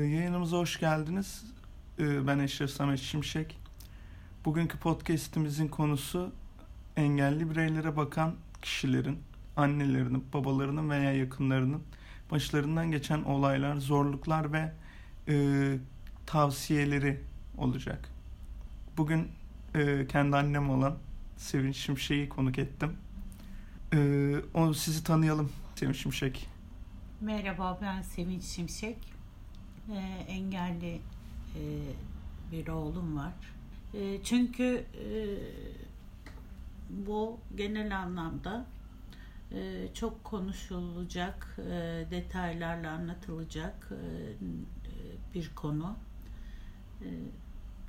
Yayınımıza hoş geldiniz. Ee, ben Eşref Samet Şimşek. Bugünkü podcast'imizin konusu engelli bireylere bakan kişilerin, annelerinin, babalarının veya yakınlarının başlarından geçen olaylar, zorluklar ve e, tavsiyeleri olacak. Bugün e, kendi annem olan Sevinç Şimşek'i konuk ettim. E, onu sizi tanıyalım Sevinç Şimşek. Merhaba ben Sevinç Şimşek e, engelli e, bir oğlum var. E, çünkü e, bu genel anlamda e, çok konuşulacak, e, detaylarla anlatılacak e, bir konu. E,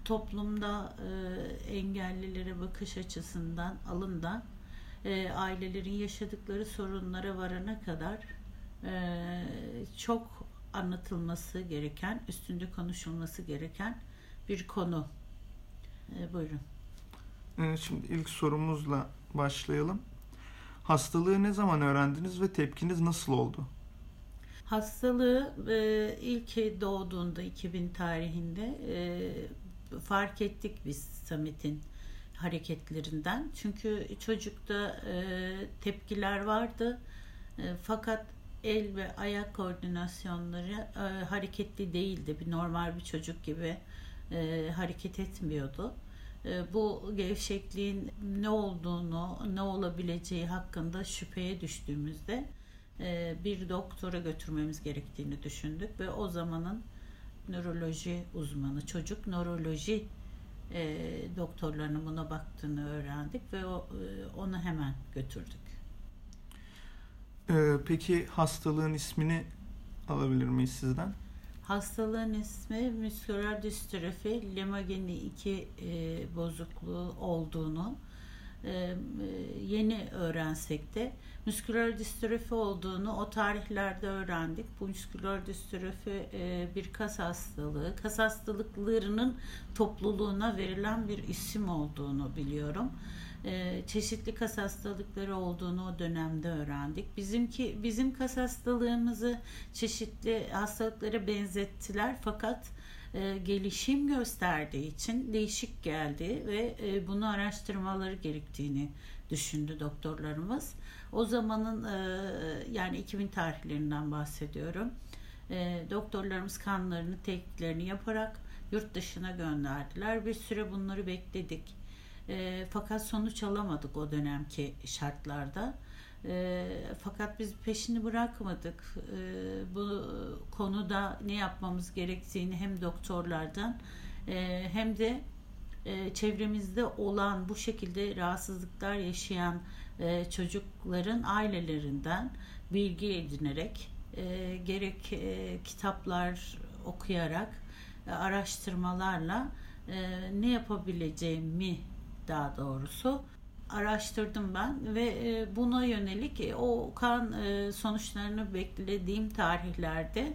toplumda e, engellilere bakış açısından alından e, ailelerin yaşadıkları sorunlara varana kadar e, çok anlatılması gereken, üstünde konuşulması gereken bir konu. E, buyurun. Evet, şimdi ilk sorumuzla başlayalım. Hastalığı ne zaman öğrendiniz ve tepkiniz nasıl oldu? Hastalığı e, ilk doğduğunda 2000 tarihinde e, fark ettik biz Samet'in hareketlerinden. Çünkü çocukta e, tepkiler vardı. E, fakat el ve ayak koordinasyonları e, hareketli değildi. Bir normal bir çocuk gibi e, hareket etmiyordu. E, bu gevşekliğin ne olduğunu, ne olabileceği hakkında şüpheye düştüğümüzde e, bir doktora götürmemiz gerektiğini düşündük ve o zamanın nöroloji uzmanı, çocuk nöroloji e, doktorlarının buna baktığını öğrendik ve o, e, onu hemen götürdük. Ee, peki hastalığın ismini alabilir miyiz sizden? Hastalığın ismi müsküler distrofi lemageni 2 e, bozukluğu olduğunu e, yeni öğrensek de müsküler distrofi olduğunu o tarihlerde öğrendik. Bu müsküler distrofi e, bir kas hastalığı. Kas hastalıklarının topluluğuna verilen bir isim olduğunu biliyorum. E, çeşitli kas hastalıkları olduğunu o dönemde öğrendik. Bizimki bizim kas hastalığımızı çeşitli hastalıklara benzettiler fakat e, gelişim gösterdiği için değişik geldi ve e, bunu araştırmaları gerektiğini düşündü doktorlarımız. O zamanın e, yani 2000 tarihlerinden bahsediyorum. E, doktorlarımız kanlarını, tetkiklerini yaparak yurt dışına gönderdiler. Bir süre bunları bekledik. E, fakat sonuç alamadık o dönemki şartlarda. E, fakat biz peşini bırakmadık. E, bu konuda ne yapmamız gerektiğini hem doktorlardan e, hem de e, çevremizde olan bu şekilde rahatsızlıklar yaşayan e, çocukların ailelerinden bilgi edinerek e, gerek e, kitaplar okuyarak e, araştırmalarla e, ne yapabileceğimi daha doğrusu araştırdım ben ve e, buna yönelik e, o kan e, sonuçlarını beklediğim tarihlerde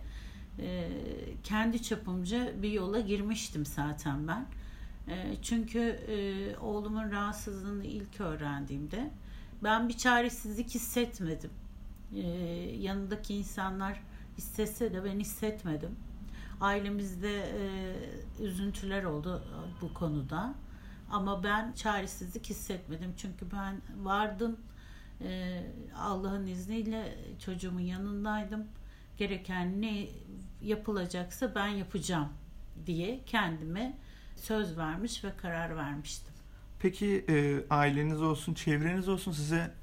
kendi çapımca bir yola girmiştim zaten ben. Çünkü oğlumun rahatsızlığını ilk öğrendiğimde ben bir çaresizlik hissetmedim. Yanındaki insanlar hissetse de ben hissetmedim. Ailemizde üzüntüler oldu bu konuda. Ama ben çaresizlik hissetmedim. Çünkü ben vardım. Ee, Allah'ın izniyle çocuğumun yanındaydım. Gereken ne yapılacaksa ben yapacağım diye kendime söz vermiş ve karar vermiştim. Peki e, aileniz olsun, çevreniz olsun size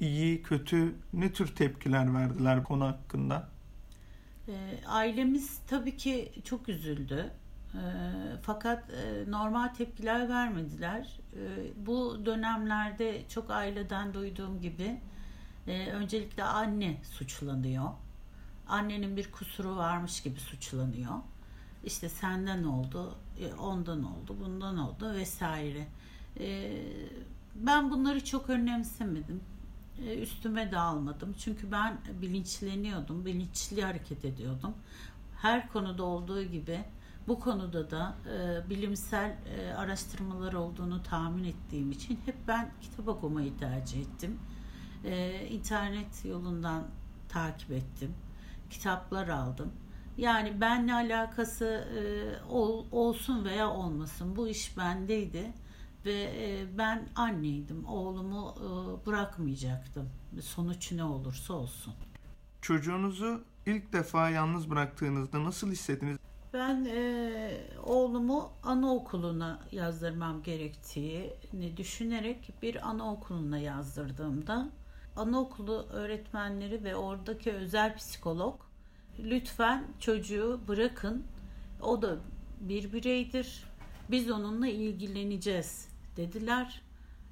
iyi, kötü ne tür tepkiler verdiler konu hakkında? E, ailemiz tabii ki çok üzüldü. E, fakat e, normal tepkiler vermediler. E, bu dönemlerde çok aileden duyduğum gibi e, öncelikle anne suçlanıyor. Annenin bir kusuru varmış gibi suçlanıyor. İşte senden oldu, e, ondan oldu, bundan oldu vesaire. E, ben bunları çok önemsemedim. Üstüme de almadım. Çünkü ben bilinçleniyordum, bilinçli hareket ediyordum. Her konuda olduğu gibi bu konuda da e, bilimsel e, araştırmalar olduğunu tahmin ettiğim için hep ben kitap okumayı tercih ettim. E, internet yolundan takip ettim. Kitaplar aldım Yani benle alakası e, ol, olsun veya olmasın bu iş bendeydi ve e, ben anneydim. Oğlumu e, bırakmayacaktım. Sonuç ne olursa olsun. Çocuğunuzu ilk defa yalnız bıraktığınızda nasıl hissettiniz? Ben e, oğlumu anaokuluna yazdırmam gerektiğini düşünerek bir anaokuluna yazdırdığımda anaokulu öğretmenleri ve oradaki özel psikolog lütfen çocuğu bırakın. O da bir bireydir. Biz onunla ilgileneceğiz. dediler.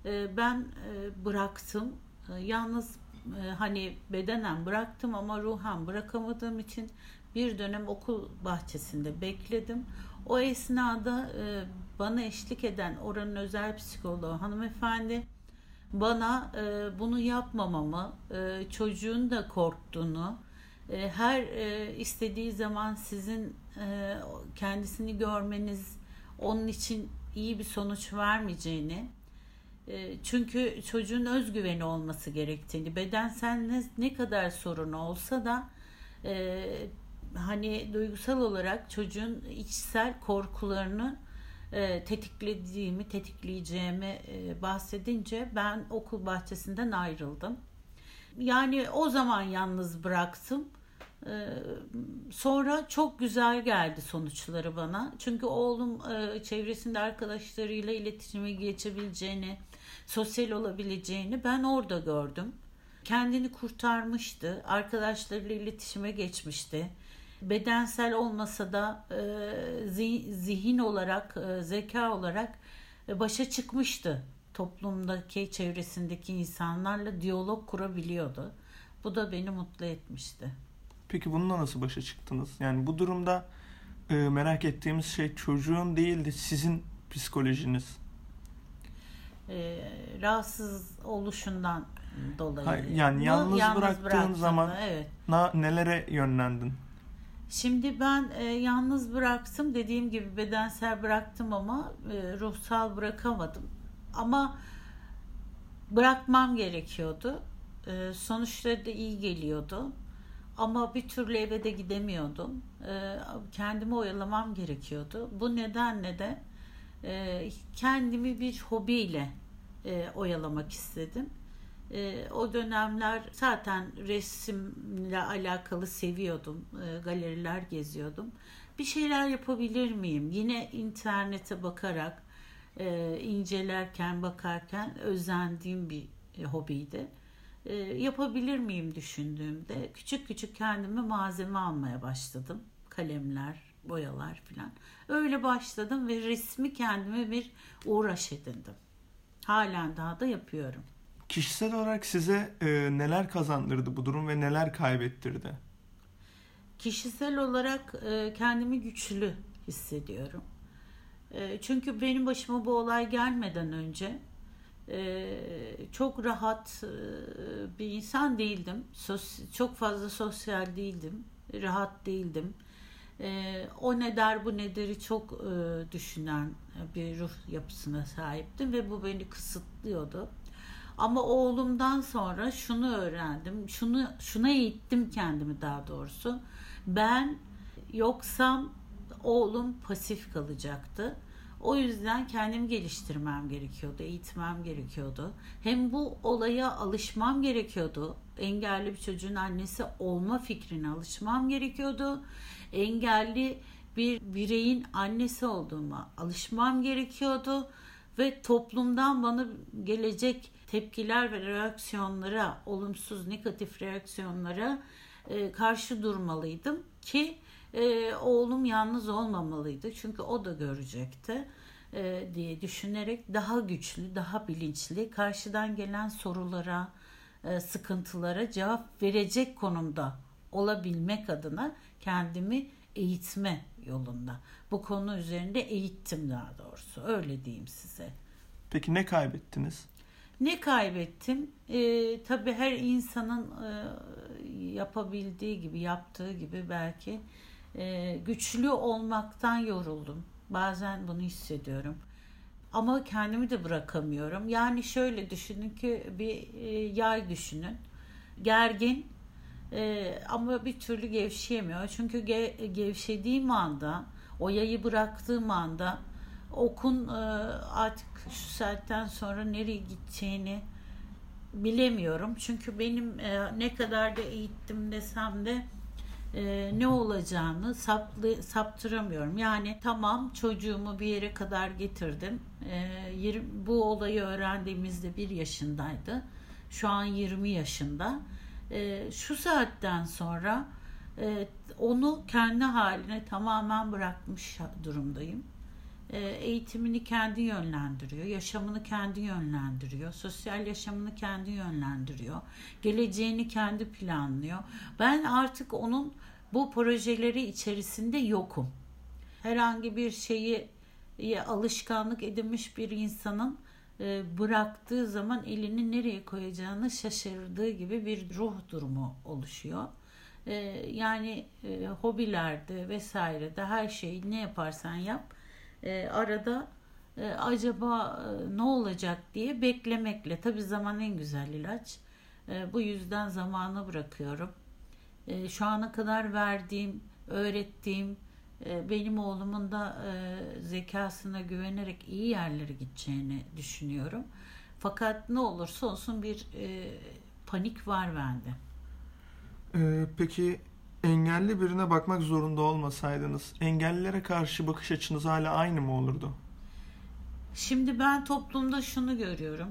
E, ben e, bıraktım. E, yalnız e, hani bedenen bıraktım ama ruhen bırakamadığım için bir dönem okul bahçesinde bekledim. O esnada e, bana eşlik eden oranın özel psikoloğu hanımefendi bana e, bunu yapmamamı, e, çocuğun da korktuğunu, e, her e, istediği zaman sizin e, kendisini görmeniz onun için iyi bir sonuç vermeyeceğini, e, çünkü çocuğun özgüveni olması gerektiğini, bedensel ne, ne kadar sorun olsa da e, hani duygusal olarak çocuğun içsel korkularını e, tetiklediğimi, tetikleyeceğimi e, bahsedince ben okul bahçesinden ayrıldım. Yani o zaman yalnız bıraktım. E, sonra çok güzel geldi sonuçları bana. Çünkü oğlum e, çevresinde arkadaşlarıyla iletişime geçebileceğini, sosyal olabileceğini ben orada gördüm. Kendini kurtarmıştı, arkadaşlarıyla iletişime geçmişti bedensel olmasa da e, zihin olarak, e, zeka olarak e, başa çıkmıştı. Toplumdaki, çevresindeki insanlarla diyalog kurabiliyordu. Bu da beni mutlu etmişti. Peki bununla nasıl başa çıktınız? Yani bu durumda e, merak ettiğimiz şey çocuğun değil de sizin psikolojiniz. E, rahatsız oluşundan dolayı. Hayır, yani yalnız, yalnız bıraktığın zaman evet. na, nelere yönlendin? Şimdi ben e, yalnız bıraktım dediğim gibi bedensel bıraktım ama e, ruhsal bırakamadım. Ama bırakmam gerekiyordu. E, sonuçları da iyi geliyordu. Ama bir türlü eve de gidemiyordum. E, kendimi oyalamam gerekiyordu. Bu nedenle de e, kendimi bir hobiyle e, oyalamak istedim. E, o dönemler zaten resimle alakalı seviyordum. E, galeriler geziyordum. Bir şeyler yapabilir miyim? Yine internete bakarak, e, incelerken, bakarken özendiğim bir e, hobiydi. E, yapabilir miyim düşündüğümde küçük küçük kendime malzeme almaya başladım. Kalemler, boyalar filan. Öyle başladım ve resmi kendime bir uğraş edindim. Halen daha da yapıyorum. Kişisel olarak size e, neler kazandırdı bu durum ve neler kaybettirdi? Kişisel olarak e, kendimi güçlü hissediyorum. E, çünkü benim başıma bu olay gelmeden önce e, çok rahat e, bir insan değildim. Sos, çok fazla sosyal değildim. Rahat değildim. E, o ne der bu nedir'i çok e, düşünen bir ruh yapısına sahiptim ve bu beni kısıtlıyordu. Ama oğlumdan sonra şunu öğrendim. Şunu şuna eğittim kendimi daha doğrusu. Ben yoksam oğlum pasif kalacaktı. O yüzden kendimi geliştirmem gerekiyordu, eğitmem gerekiyordu. Hem bu olaya alışmam gerekiyordu. Engelli bir çocuğun annesi olma fikrine alışmam gerekiyordu. Engelli bir bireyin annesi olduğuma alışmam gerekiyordu ve toplumdan bana gelecek tepkiler ve reaksiyonlara, olumsuz negatif reaksiyonlara e, karşı durmalıydım ki e, oğlum yalnız olmamalıydı. Çünkü o da görecekti e, diye düşünerek daha güçlü, daha bilinçli, karşıdan gelen sorulara, e, sıkıntılara cevap verecek konumda olabilmek adına kendimi eğitme yolunda. Bu konu üzerinde eğittim daha doğrusu. Öyle diyeyim size. Peki ne kaybettiniz? Ne kaybettim? E, tabii her insanın e, yapabildiği gibi, yaptığı gibi belki e, güçlü olmaktan yoruldum. Bazen bunu hissediyorum. Ama kendimi de bırakamıyorum. Yani şöyle düşünün ki bir e, yay düşünün. Gergin, E, ama bir türlü gevşeyemiyor. Çünkü ge, gevşediğim anda, o yayı bıraktığım anda okun e, artık şu saatten sonra nereye gideceğini bilemiyorum. Çünkü benim e, ne kadar da eğittim desem de e, ne olacağını saplı, saptıramıyorum. Yani tamam çocuğumu bir yere kadar getirdim. 20, bu olayı öğrendiğimizde bir yaşındaydı. Şu an 20 yaşında. Şu saatten sonra onu kendi haline tamamen bırakmış durumdayım. E, eğitimini kendi yönlendiriyor, yaşamını kendi yönlendiriyor, sosyal yaşamını kendi yönlendiriyor, geleceğini kendi planlıyor. Ben artık onun bu projeleri içerisinde yokum. Herhangi bir şeyi alışkanlık edinmiş bir insanın e, bıraktığı zaman elini nereye koyacağını şaşırdığı gibi bir ruh durumu oluşuyor. E, yani e, hobilerde vesairede her şeyi ne yaparsan yap arada acaba ne olacak diye beklemekle tabi zaman en güzel ilaç. Bu yüzden zamanı bırakıyorum e, şu ana kadar verdiğim, öğrettiğim, e, benim oğlumun da e, zekasına güvenerek iyi yerlere gideceğini düşünüyorum. Fakat ne olursa olsun bir e, panik var bende. Peki engelli birine bakmak zorunda olmasaydınız engellilere karşı bakış açınız hala aynı mı olurdu? Şimdi ben toplumda şunu görüyorum.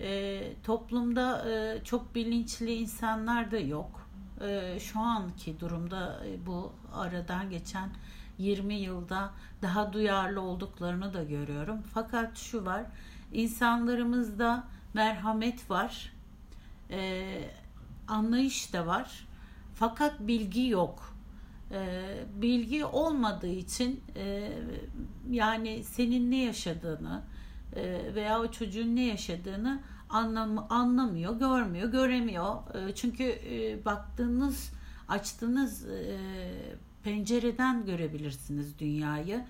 E, toplumda e, çok bilinçli insanlar da yok e, şu anki durumda e, bu aradan geçen 20 yılda daha duyarlı olduklarını da görüyorum. Fakat şu var, insanlarımızda merhamet var, e, anlayış da var. Fakat bilgi yok. E, bilgi olmadığı için e, yani senin ne yaşadığını e, veya o çocuğun ne yaşadığını anlam anlamıyor, görmüyor, göremiyor. Ee, çünkü e, baktığınız, açtığınız pencereden görebilirsiniz dünyayı.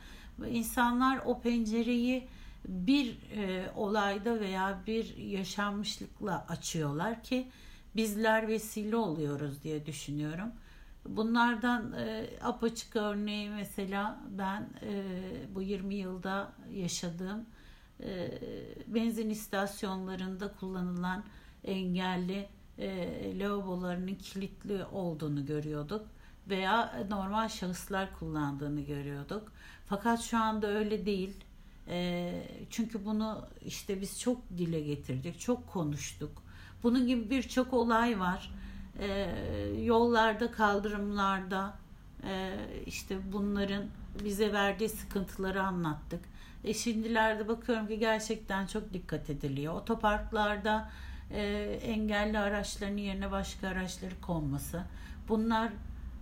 İnsanlar o pencereyi bir olayda veya bir yaşanmışlıkla açıyorlar ki bizler vesile oluyoruz diye düşünüyorum. Bunlardan e, apaçık örneği mesela ben e, bu 20 yılda yaşadığım e, benzin istasyonlarında kullanılan engelli e, lavabolarının kilitli olduğunu görüyorduk veya normal şahıslar kullandığını görüyorduk. Fakat şu anda öyle değil. E, çünkü bunu işte biz çok dile getirdik, çok konuştuk. Bunun gibi birçok olay var. E, yollarda, kaldırımlarda e, işte bunların bize verdiği sıkıntıları anlattık. E şimdilerde bakıyorum ki gerçekten çok dikkat ediliyor. Otoparklarda e, engelli araçların yerine başka araçları konması. Bunlar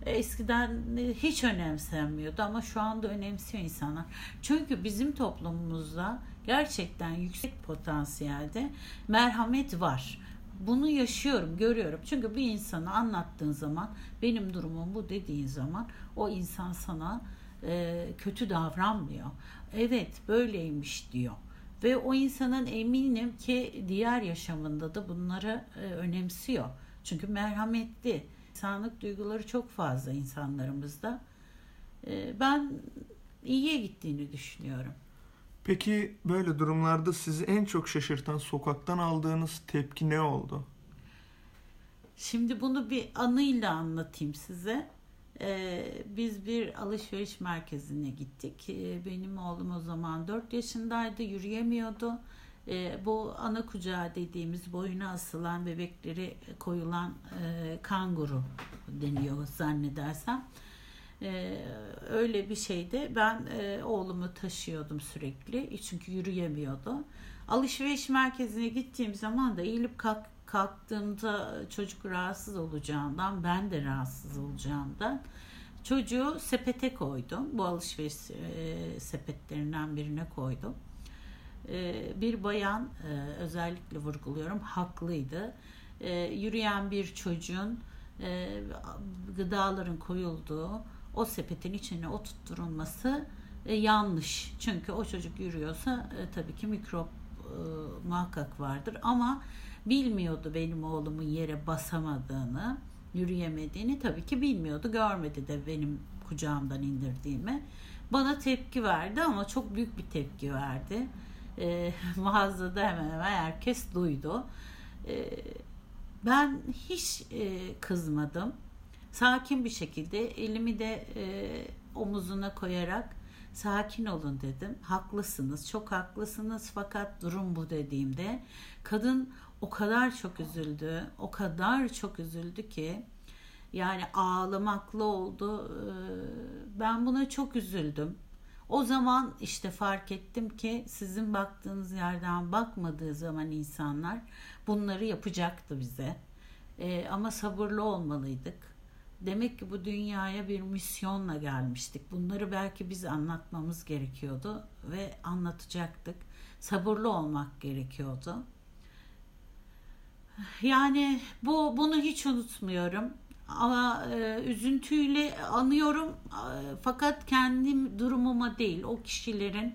eskiden hiç önemsenmiyordu ama şu anda önemsiyor insanlar. Çünkü bizim toplumumuzda gerçekten yüksek potansiyelde merhamet var. Bunu yaşıyorum, görüyorum. Çünkü bir insanı anlattığın zaman benim durumum bu dediğin zaman o insan sana e, kötü davranmıyor evet böyleymiş diyor. Ve o insanın eminim ki diğer yaşamında da bunları e, önemsiyor. Çünkü merhametli. İnsanlık duyguları çok fazla insanlarımızda. E, ben iyiye gittiğini düşünüyorum. Peki böyle durumlarda sizi en çok şaşırtan sokaktan aldığınız tepki ne oldu? Şimdi bunu bir anıyla anlatayım size. Ee, biz bir alışveriş merkezine gittik. Ee, benim oğlum o zaman 4 yaşındaydı, yürüyemiyordu. Ee, bu ana kucağı dediğimiz boyuna asılan bebekleri koyulan e, kanguru deniyor zannedersem. Ee, öyle bir şeydi. Ben e, oğlumu taşıyordum sürekli çünkü yürüyemiyordu. Alışveriş merkezine gittiğim zaman da eğilip kalk kalktığımda çocuk rahatsız olacağından ben de rahatsız olacağımdan çocuğu sepete koydum. Bu alışveriş e, sepetlerinden birine koydum. E, bir bayan e, özellikle vurguluyorum haklıydı. E, yürüyen bir çocuğun e, gıdaların koyulduğu o sepetin içine oturtturulması e, yanlış. Çünkü o çocuk yürüyorsa e, tabii ki mikrop e, muhakkak vardır ama bilmiyordu benim oğlumun yere basamadığını yürüyemediğini tabii ki bilmiyordu. Görmedi de benim kucağımdan indirdiğimi. Bana tepki verdi ama çok büyük bir tepki verdi. E, mağazada hemen hemen herkes duydu. E, ben hiç e, kızmadım. Sakin bir şekilde elimi de e, omuzuna koyarak sakin olun dedim. Haklısınız, çok haklısınız fakat durum bu dediğimde kadın o kadar çok üzüldü, o kadar çok üzüldü ki yani ağlamaklı oldu. Ee, ben buna çok üzüldüm. O zaman işte fark ettim ki sizin baktığınız yerden bakmadığı zaman insanlar bunları yapacaktı bize. Ee, ama sabırlı olmalıydık. Demek ki bu dünyaya bir misyonla gelmiştik. Bunları belki biz anlatmamız gerekiyordu ve anlatacaktık. Sabırlı olmak gerekiyordu. Yani bu bunu hiç unutmuyorum. Ama e, üzüntüyle anıyorum e, fakat kendim durumuma değil o kişilerin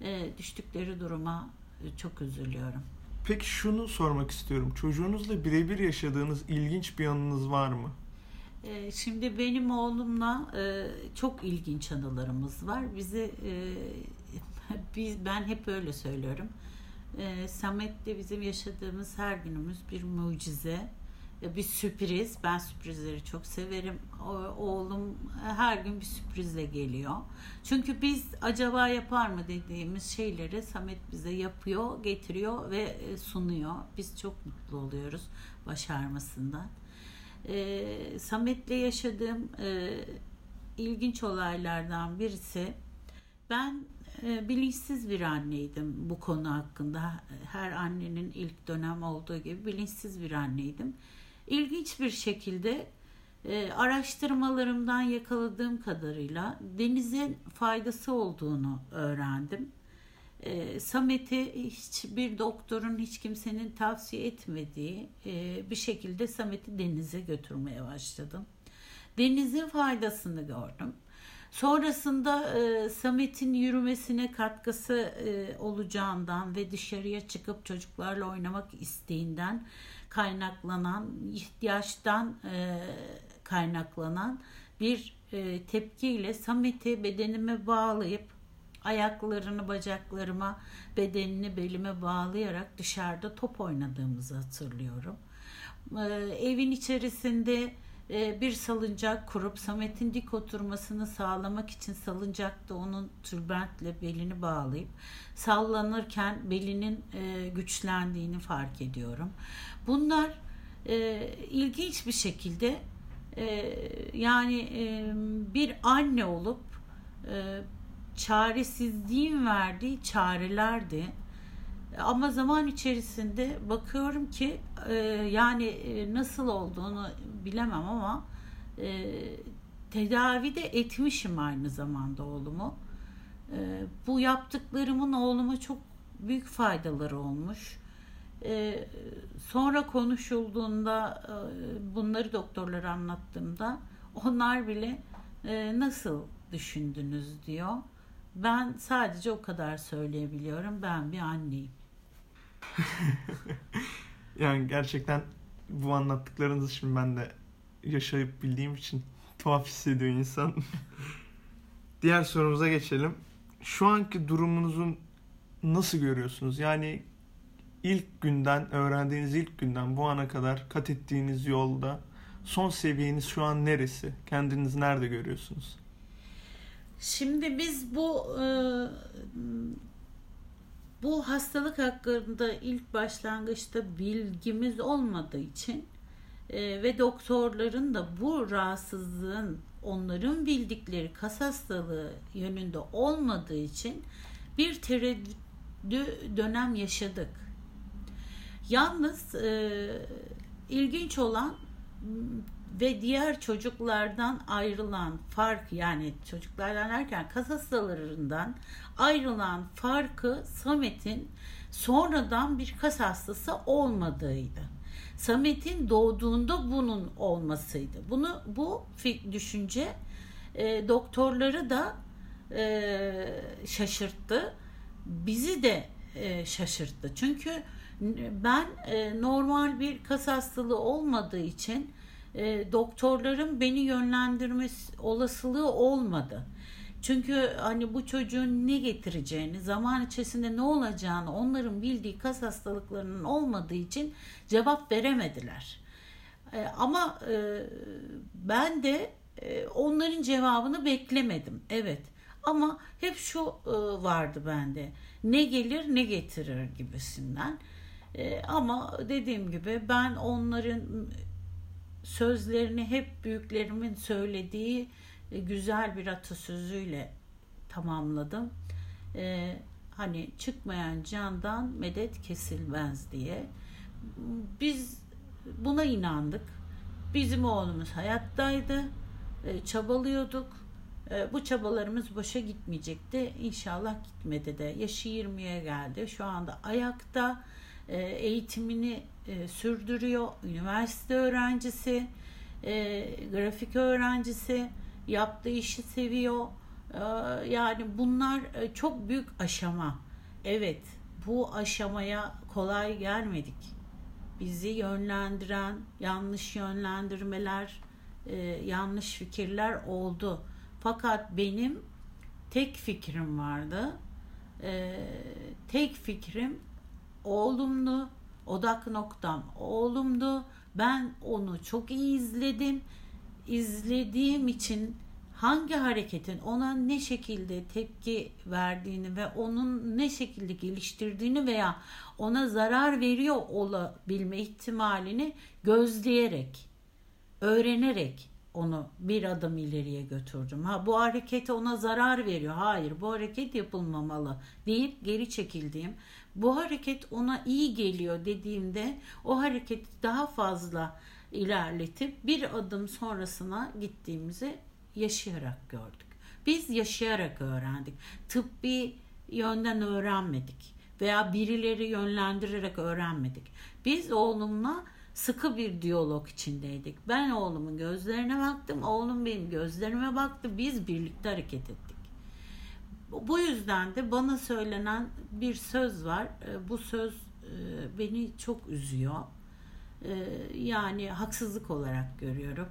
e, düştükleri duruma e, çok üzülüyorum. Peki şunu sormak istiyorum. Çocuğunuzla birebir yaşadığınız ilginç bir anınız var mı? E, şimdi benim oğlumla e, çok ilginç anılarımız var. Bizi e, biz ben hep öyle söylüyorum. E, Samet'le bizim yaşadığımız her günümüz bir mucize bir sürpriz. Ben sürprizleri çok severim. Oğlum her gün bir sürprizle geliyor. Çünkü biz acaba yapar mı dediğimiz şeyleri Samet bize yapıyor, getiriyor ve sunuyor. Biz çok mutlu oluyoruz başarmasından. Ee, Samet'le yaşadığım e, ilginç olaylardan birisi ben e, bilinçsiz bir anneydim bu konu hakkında. Her annenin ilk dönem olduğu gibi bilinçsiz bir anneydim İlginç bir şekilde e, araştırmalarımdan yakaladığım kadarıyla denizin faydası olduğunu öğrendim. E, Samet'i hiçbir doktorun hiç kimsenin tavsiye etmediği e, bir şekilde Samet'i denize götürmeye başladım. Denizin faydasını gördüm. Sonrasında e, Samet'in yürümesine katkısı e, olacağından ve dışarıya çıkıp çocuklarla oynamak isteğinden kaynaklanan, ihtiyaçtan e, kaynaklanan bir e, tepkiyle Samet'i bedenime bağlayıp ayaklarını bacaklarıma, bedenini belime bağlayarak dışarıda top oynadığımızı hatırlıyorum. E, evin içerisinde e, bir salıncak kurup Samet'in dik oturmasını sağlamak için salıncakta onun tülbentle belini bağlayıp sallanırken belinin e, güçlendiğini fark ediyorum. Bunlar e, ilginç bir şekilde yani bir anne olup çaresizliğin verdiği çarelerdi ama zaman içerisinde bakıyorum ki e, yani e, nasıl olduğunu bilemem ama e, tedavi de etmişim aynı zamanda oğlumu. E, bu yaptıklarımın oğluma çok büyük faydaları olmuş. E, sonra konuşulduğunda e, bunları doktorlara anlattığımda onlar bile e, nasıl düşündünüz diyor. Ben sadece o kadar söyleyebiliyorum. Ben bir anneyim. yani gerçekten bu anlattıklarınızı şimdi ben de yaşayıp bildiğim için tuhaf hissediyor insan. Diğer sorumuza geçelim. Şu anki durumunuzu nasıl görüyorsunuz? Yani ilk günden, öğrendiğiniz ilk günden bu ana kadar kat ettiğiniz yolda son seviyeniz şu an neresi? Kendinizi nerede görüyorsunuz? Şimdi biz bu e, bu hastalık hakkında ilk başlangıçta bilgimiz olmadığı için e, ve doktorların da bu rahatsızlığın onların bildikleri kas hastalığı yönünde olmadığı için bir tereddüt dönem yaşadık. Yalnız e, ilginç olan ve diğer çocuklardan ayrılan fark yani çocuklardan derken kas hastalarından ayrılan farkı Samet'in sonradan bir kas hastası olmadığıydı. Samet'in doğduğunda bunun olmasıydı. Bunu bu düşünce e, doktorları da e, şaşırttı. Bizi de e, şaşırttı. Çünkü ben e, normal bir kas hastalığı olmadığı için e, doktorların beni yönlendirmesi olasılığı olmadı. Çünkü hani bu çocuğun ne getireceğini, zaman içerisinde ne olacağını onların bildiği kas hastalıklarının olmadığı için cevap veremediler. E, ama e, ben de e, onların cevabını beklemedim. Evet. Ama hep şu e, vardı bende. Ne gelir ne getirir gibisinden. E, ama dediğim gibi ben onların sözlerini hep büyüklerimin söylediği e, güzel bir atasözüyle tamamladım. E, hani çıkmayan candan medet kesilmez diye. Biz buna inandık. Bizim oğlumuz hayattaydı. E, çabalıyorduk. E, bu çabalarımız boşa gitmeyecekti. İnşallah gitmedi de. Yaşı 20'ye geldi. Şu anda ayakta e, eğitimini e, sürdürüyor. Üniversite öğrencisi, e, grafik öğrencisi yaptığı işi seviyor. Ee, yani bunlar e, çok büyük aşama. Evet, bu aşamaya kolay gelmedik. Bizi yönlendiren yanlış yönlendirmeler, e, yanlış fikirler oldu. Fakat benim tek fikrim vardı. Ee, tek fikrim oğlumdu. Odak noktam oğlumdu. Ben onu çok iyi izledim izlediğim için hangi hareketin ona ne şekilde tepki verdiğini ve onun ne şekilde geliştirdiğini veya ona zarar veriyor olabilme ihtimalini gözleyerek, öğrenerek onu bir adım ileriye götürdüm. Ha bu hareket ona zarar veriyor. Hayır bu hareket yapılmamalı deyip geri çekildiğim. Bu hareket ona iyi geliyor dediğimde o hareketi daha fazla ilerletip bir adım sonrasına gittiğimizi yaşayarak gördük. Biz yaşayarak öğrendik. Tıbbi yönden öğrenmedik veya birileri yönlendirerek öğrenmedik. Biz oğlumla sıkı bir diyalog içindeydik. Ben oğlumun gözlerine baktım, oğlum benim gözlerime baktı. Biz birlikte hareket ettik. Bu yüzden de bana söylenen bir söz var. Ee, bu söz e, beni çok üzüyor. Ee, yani haksızlık olarak görüyorum.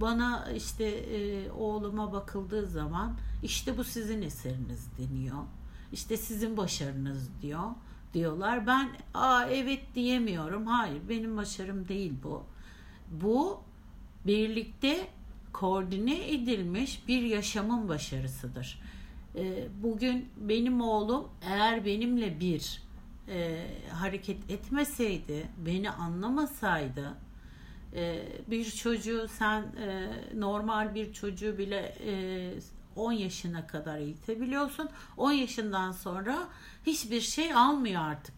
Bana işte e, oğluma bakıldığı zaman işte bu sizin eseriniz deniyor. İşte sizin başarınız diyor diyorlar. Ben aa evet diyemiyorum. Hayır benim başarım değil bu. Bu birlikte koordine edilmiş bir yaşamın başarısıdır. Ee, bugün benim oğlum eğer benimle bir e, hareket etmeseydi, beni anlamasaydı, e, bir çocuğu sen e, normal bir çocuğu bile e, 10 yaşına kadar eğitebiliyorsun. 10 yaşından sonra hiçbir şey almıyor artık.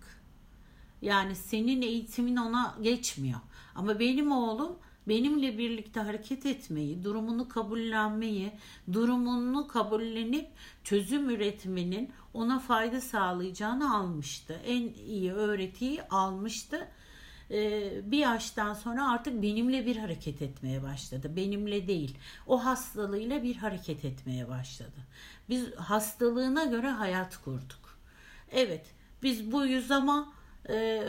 Yani senin eğitimin ona geçmiyor. Ama benim oğlum benimle birlikte hareket etmeyi, durumunu kabullenmeyi, durumunu kabullenip çözüm üretmenin ona fayda sağlayacağını almıştı. En iyi öğretiyi almıştı. Ee, bir yaştan sonra artık benimle bir hareket etmeye başladı. Benimle değil. O hastalığıyla bir hareket etmeye başladı. Biz hastalığına göre hayat kurduk. Evet, biz buyuz ama e,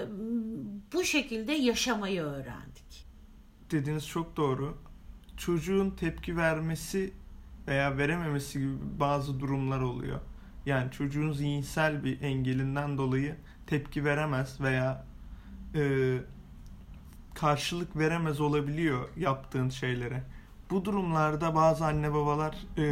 bu şekilde yaşamayı öğrendik. Dediğiniz çok doğru. Çocuğun tepki vermesi veya verememesi gibi bazı durumlar oluyor. Yani çocuğun zihinsel bir engelinden dolayı tepki veremez veya e, karşılık veremez olabiliyor yaptığın şeylere. Bu durumlarda bazı anne babalar e,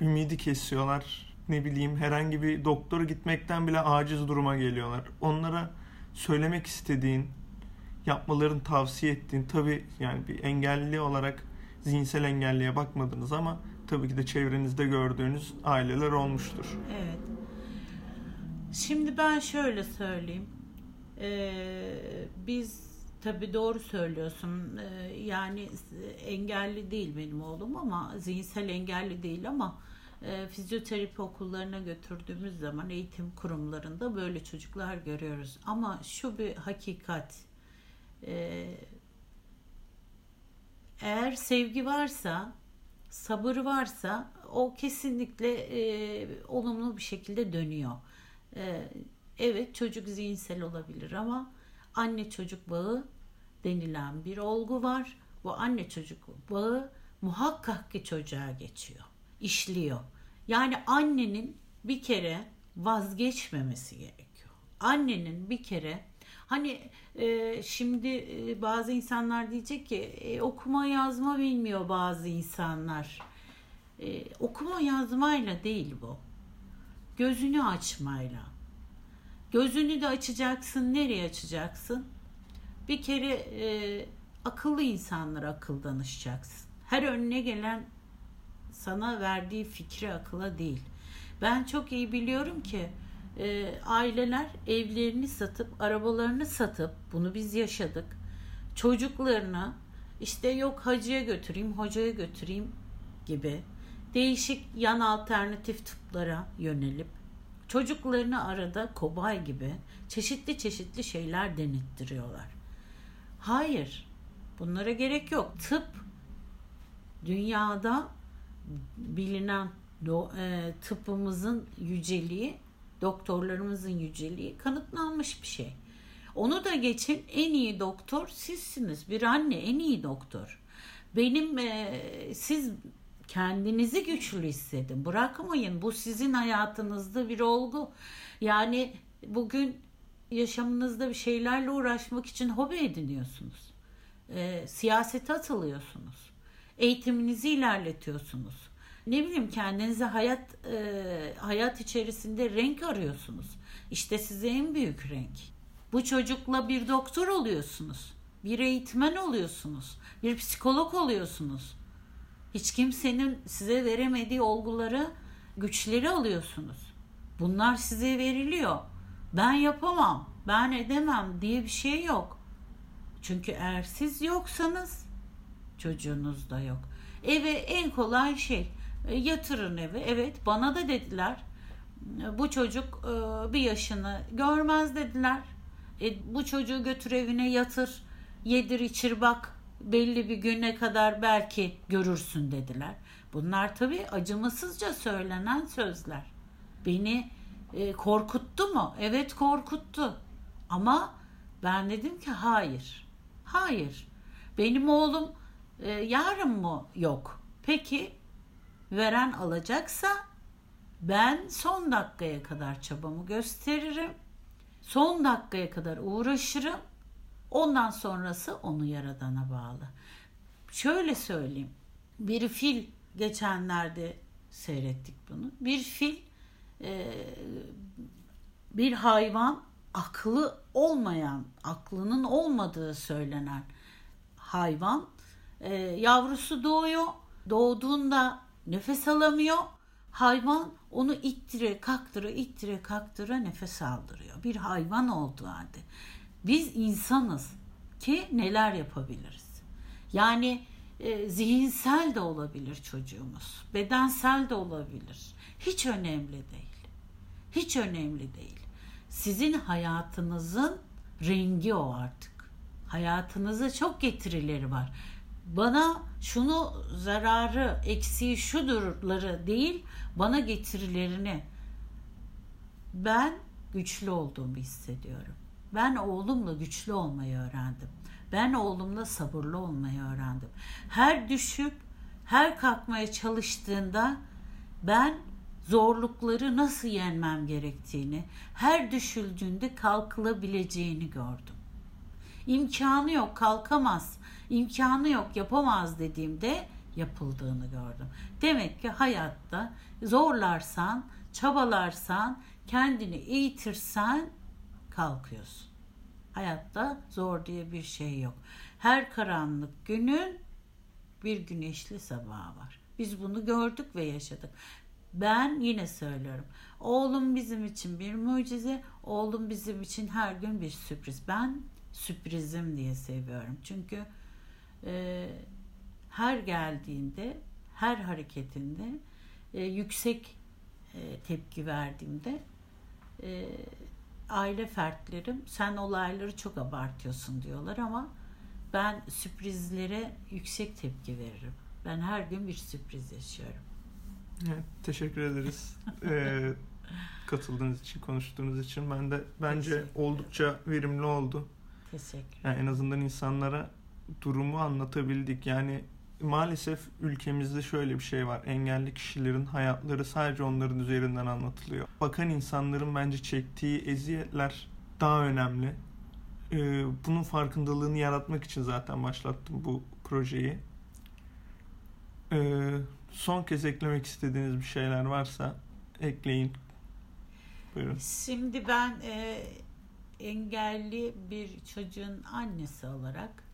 ümidi kesiyorlar. Ne bileyim herhangi bir doktora gitmekten bile aciz duruma geliyorlar. Onlara söylemek istediğin, yapmalarını tavsiye ettiğin tabi yani bir engelli olarak zihinsel engelliye bakmadınız ama tabii ki de çevrenizde gördüğünüz aileler olmuştur. Evet. Şimdi ben şöyle söyleyeyim. Ee, biz tabii doğru söylüyorsun. Ee, yani engelli değil benim oğlum ama zihinsel engelli değil ama e, fizyoterapi okullarına götürdüğümüz zaman eğitim kurumlarında böyle çocuklar görüyoruz. Ama şu bir hakikat. E, eğer sevgi varsa sabır varsa o kesinlikle e, olumlu bir şekilde dönüyor. E, evet çocuk zihinsel olabilir ama anne çocuk bağı denilen bir olgu var. bu anne çocuk bağı muhakkak ki çocuğa geçiyor, işliyor. Yani annenin bir kere vazgeçmemesi gerekiyor. Annenin bir kere hani e, şimdi e, bazı insanlar diyecek ki e, okuma yazma bilmiyor bazı insanlar. E, okuma yazmayla değil bu. Gözünü açmayla. Gözünü de açacaksın. Nereye açacaksın? Bir kere e, akıllı insanlara akıl danışacaksın. Her önüne gelen sana verdiği fikri akıla değil. Ben çok iyi biliyorum ki e, aileler evlerini satıp arabalarını satıp bunu biz yaşadık. Çocuklarını işte yok hacıya götüreyim, hocaya götüreyim gibi değişik yan alternatif tıplara yönelip çocuklarını arada kobay gibi çeşitli çeşitli şeyler denettiriyorlar. Hayır. Bunlara gerek yok. Tıp dünyada bilinen e, tıbbımızın yüceliği, doktorlarımızın yüceliği kanıtlanmış bir şey. Onu da geçin en iyi doktor sizsiniz. Bir anne en iyi doktor. Benim e, siz kendinizi güçlü hissedin. Bırakmayın. Bu sizin hayatınızda bir olgu. Yani bugün yaşamınızda bir şeylerle uğraşmak için hobi ediniyorsunuz. E, siyasete atılıyorsunuz. Eğitiminizi ilerletiyorsunuz. Ne bileyim kendinize hayat e, hayat içerisinde renk arıyorsunuz. İşte size en büyük renk. Bu çocukla bir doktor oluyorsunuz. Bir eğitmen oluyorsunuz. Bir psikolog oluyorsunuz. Hiç kimsenin size veremediği olguları, güçleri alıyorsunuz. Bunlar size veriliyor. Ben yapamam, ben edemem diye bir şey yok. Çünkü eğer siz yoksanız çocuğunuz da yok. Eve en kolay şey e, yatırın eve. Evet bana da dediler e, bu çocuk e, bir yaşını görmez dediler. E, bu çocuğu götür evine yatır, yedir içir bak belli bir güne kadar belki görürsün dediler. Bunlar tabii acımasızca söylenen sözler. Beni e, korkuttu mu? Evet korkuttu. Ama ben dedim ki hayır. Hayır. Benim oğlum e, yarın mı? Yok. Peki veren alacaksa ben son dakikaya kadar çabamı gösteririm. Son dakikaya kadar uğraşırım. Ondan sonrası onu yaradana bağlı. Şöyle söyleyeyim. Bir fil geçenlerde seyrettik bunu. Bir fil e, bir hayvan aklı olmayan, aklının olmadığı söylenen hayvan e, yavrusu doğuyor. Doğduğunda nefes alamıyor. Hayvan onu ittire kaktıra ittire kaktıra nefes aldırıyor. Bir hayvan olduğu halde. Biz insanız ki neler yapabiliriz? Yani e, zihinsel de olabilir çocuğumuz. Bedensel de olabilir. Hiç önemli değil. Hiç önemli değil. Sizin hayatınızın rengi o artık. Hayatınıza çok getirileri var. Bana şunu zararı, eksiği şudurları değil, bana getirilerini ben güçlü olduğumu hissediyorum. Ben oğlumla güçlü olmayı öğrendim. Ben oğlumla sabırlı olmayı öğrendim. Her düşüp her kalkmaya çalıştığında ben zorlukları nasıl yenmem gerektiğini, her düşüldüğünde kalkılabileceğini gördüm. İmkanı yok, kalkamaz. İmkanı yok, yapamaz dediğimde yapıldığını gördüm. Demek ki hayatta zorlarsan, çabalarsan, kendini eğitirsen kalkıyorsun. Hayatta zor diye bir şey yok. Her karanlık günün bir güneşli sabahı var. Biz bunu gördük ve yaşadık. Ben yine söylüyorum. Oğlum bizim için bir mucize. Oğlum bizim için her gün bir sürpriz. Ben sürprizim diye seviyorum. Çünkü e, her geldiğinde, her hareketinde e, yüksek e, tepki verdiğimde e, aile fertlerim sen olayları çok abartıyorsun diyorlar ama ben sürprizlere yüksek tepki veririm. Ben her gün bir sürpriz yaşıyorum. Evet, teşekkür ederiz. ee, katıldığınız için, konuştuğunuz için. Ben de bence oldukça verimli oldu. Teşekkür yani en azından insanlara durumu anlatabildik. Yani maalesef ülkemizde şöyle bir şey var. Engelli kişilerin hayatları sadece onların üzerinden anlatılıyor. Bakan insanların bence çektiği eziyetler daha önemli. Ee, bunun farkındalığını yaratmak için zaten başlattım bu projeyi. Ee, son kez eklemek istediğiniz bir şeyler varsa ekleyin. Buyurun. Şimdi ben e, engelli bir çocuğun annesi olarak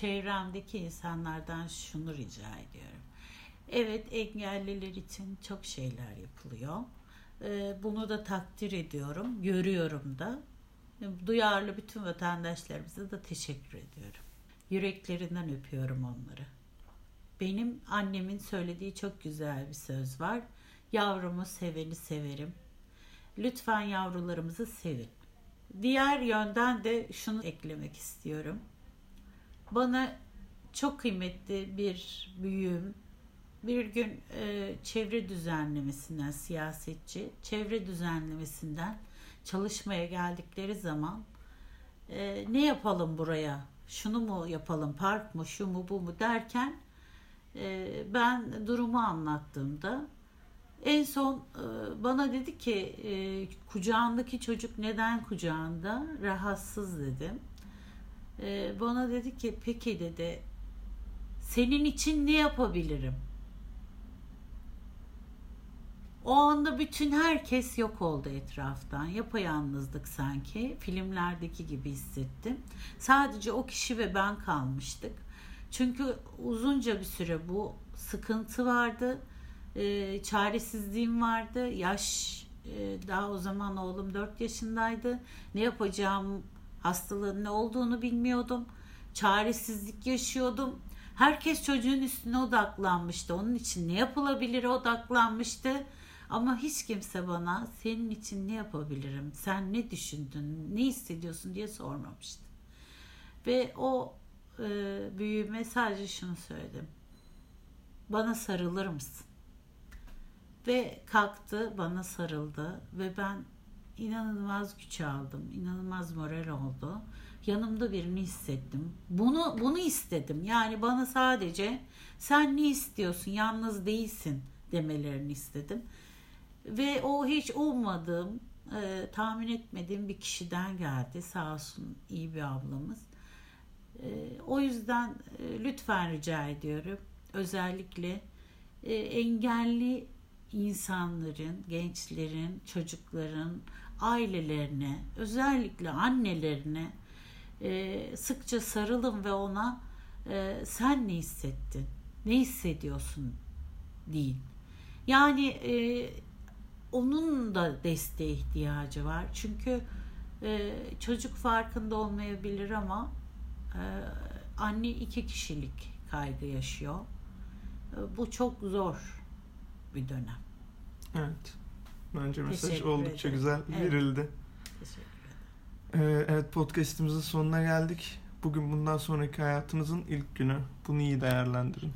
çevremdeki insanlardan şunu rica ediyorum. Evet engelliler için çok şeyler yapılıyor. E, bunu da takdir ediyorum, görüyorum da. Duyarlı bütün vatandaşlarımıza da teşekkür ediyorum. Yüreklerinden öpüyorum onları. Benim annemin söylediği çok güzel bir söz var. Yavrumu seveni severim. Lütfen yavrularımızı sevin. Diğer yönden de şunu eklemek istiyorum. Bana çok kıymetli bir büyüğüm bir gün e, çevre düzenlemesinden siyasetçi çevre düzenlemesinden çalışmaya geldikleri zaman e, ne yapalım buraya? Şunu mu yapalım? Park mı? Şu mu bu mu? derken e, ben durumu anlattığımda en son e, bana dedi ki e, kucağındaki çocuk neden kucağında? Rahatsız dedim. E, bana dedi ki peki dedi senin için ne yapabilirim? O anda bütün herkes yok oldu etraftan. Yapayalnızlık sanki. Filmlerdeki gibi hissettim. Sadece o kişi ve ben kalmıştık. Çünkü uzunca bir süre bu sıkıntı vardı. Ee, çaresizliğim vardı. Yaş e, daha o zaman oğlum 4 yaşındaydı. Ne yapacağım hastalığın ne olduğunu bilmiyordum. Çaresizlik yaşıyordum. Herkes çocuğun üstüne odaklanmıştı. Onun için ne yapılabilir odaklanmıştı. Ama hiç kimse bana senin için ne yapabilirim, sen ne düşündün, ne hissediyorsun diye sormamıştı. Ve o e, büyüğüme sadece şunu söyledim. Bana sarılır mısın? Ve kalktı, bana sarıldı ve ben inanılmaz güç aldım, inanılmaz moral oldu. Yanımda birini hissettim. Bunu bunu istedim. Yani bana sadece sen ne istiyorsun, yalnız değilsin demelerini istedim. Ve o hiç ummadığım, e, tahmin etmediğim bir kişiden geldi. Sağ olsun iyi bir ablamız. E, o yüzden e, lütfen rica ediyorum. Özellikle e, engelli insanların, gençlerin, çocukların, ailelerine, özellikle annelerine e, sıkça sarılın ve ona e, sen ne hissettin, ne hissediyorsun deyin. Yani e, onun da desteğe ihtiyacı var. Çünkü e, çocuk farkında olmayabilir ama e, anne iki kişilik kaygı yaşıyor. E, bu çok zor bir dönem. Evet. Bence mesaj Teşekkür oldukça ederim. güzel Evet. verildi. Ee, evet podcast'imizin sonuna geldik. Bugün bundan sonraki hayatınızın ilk günü. Bunu iyi değerlendirin.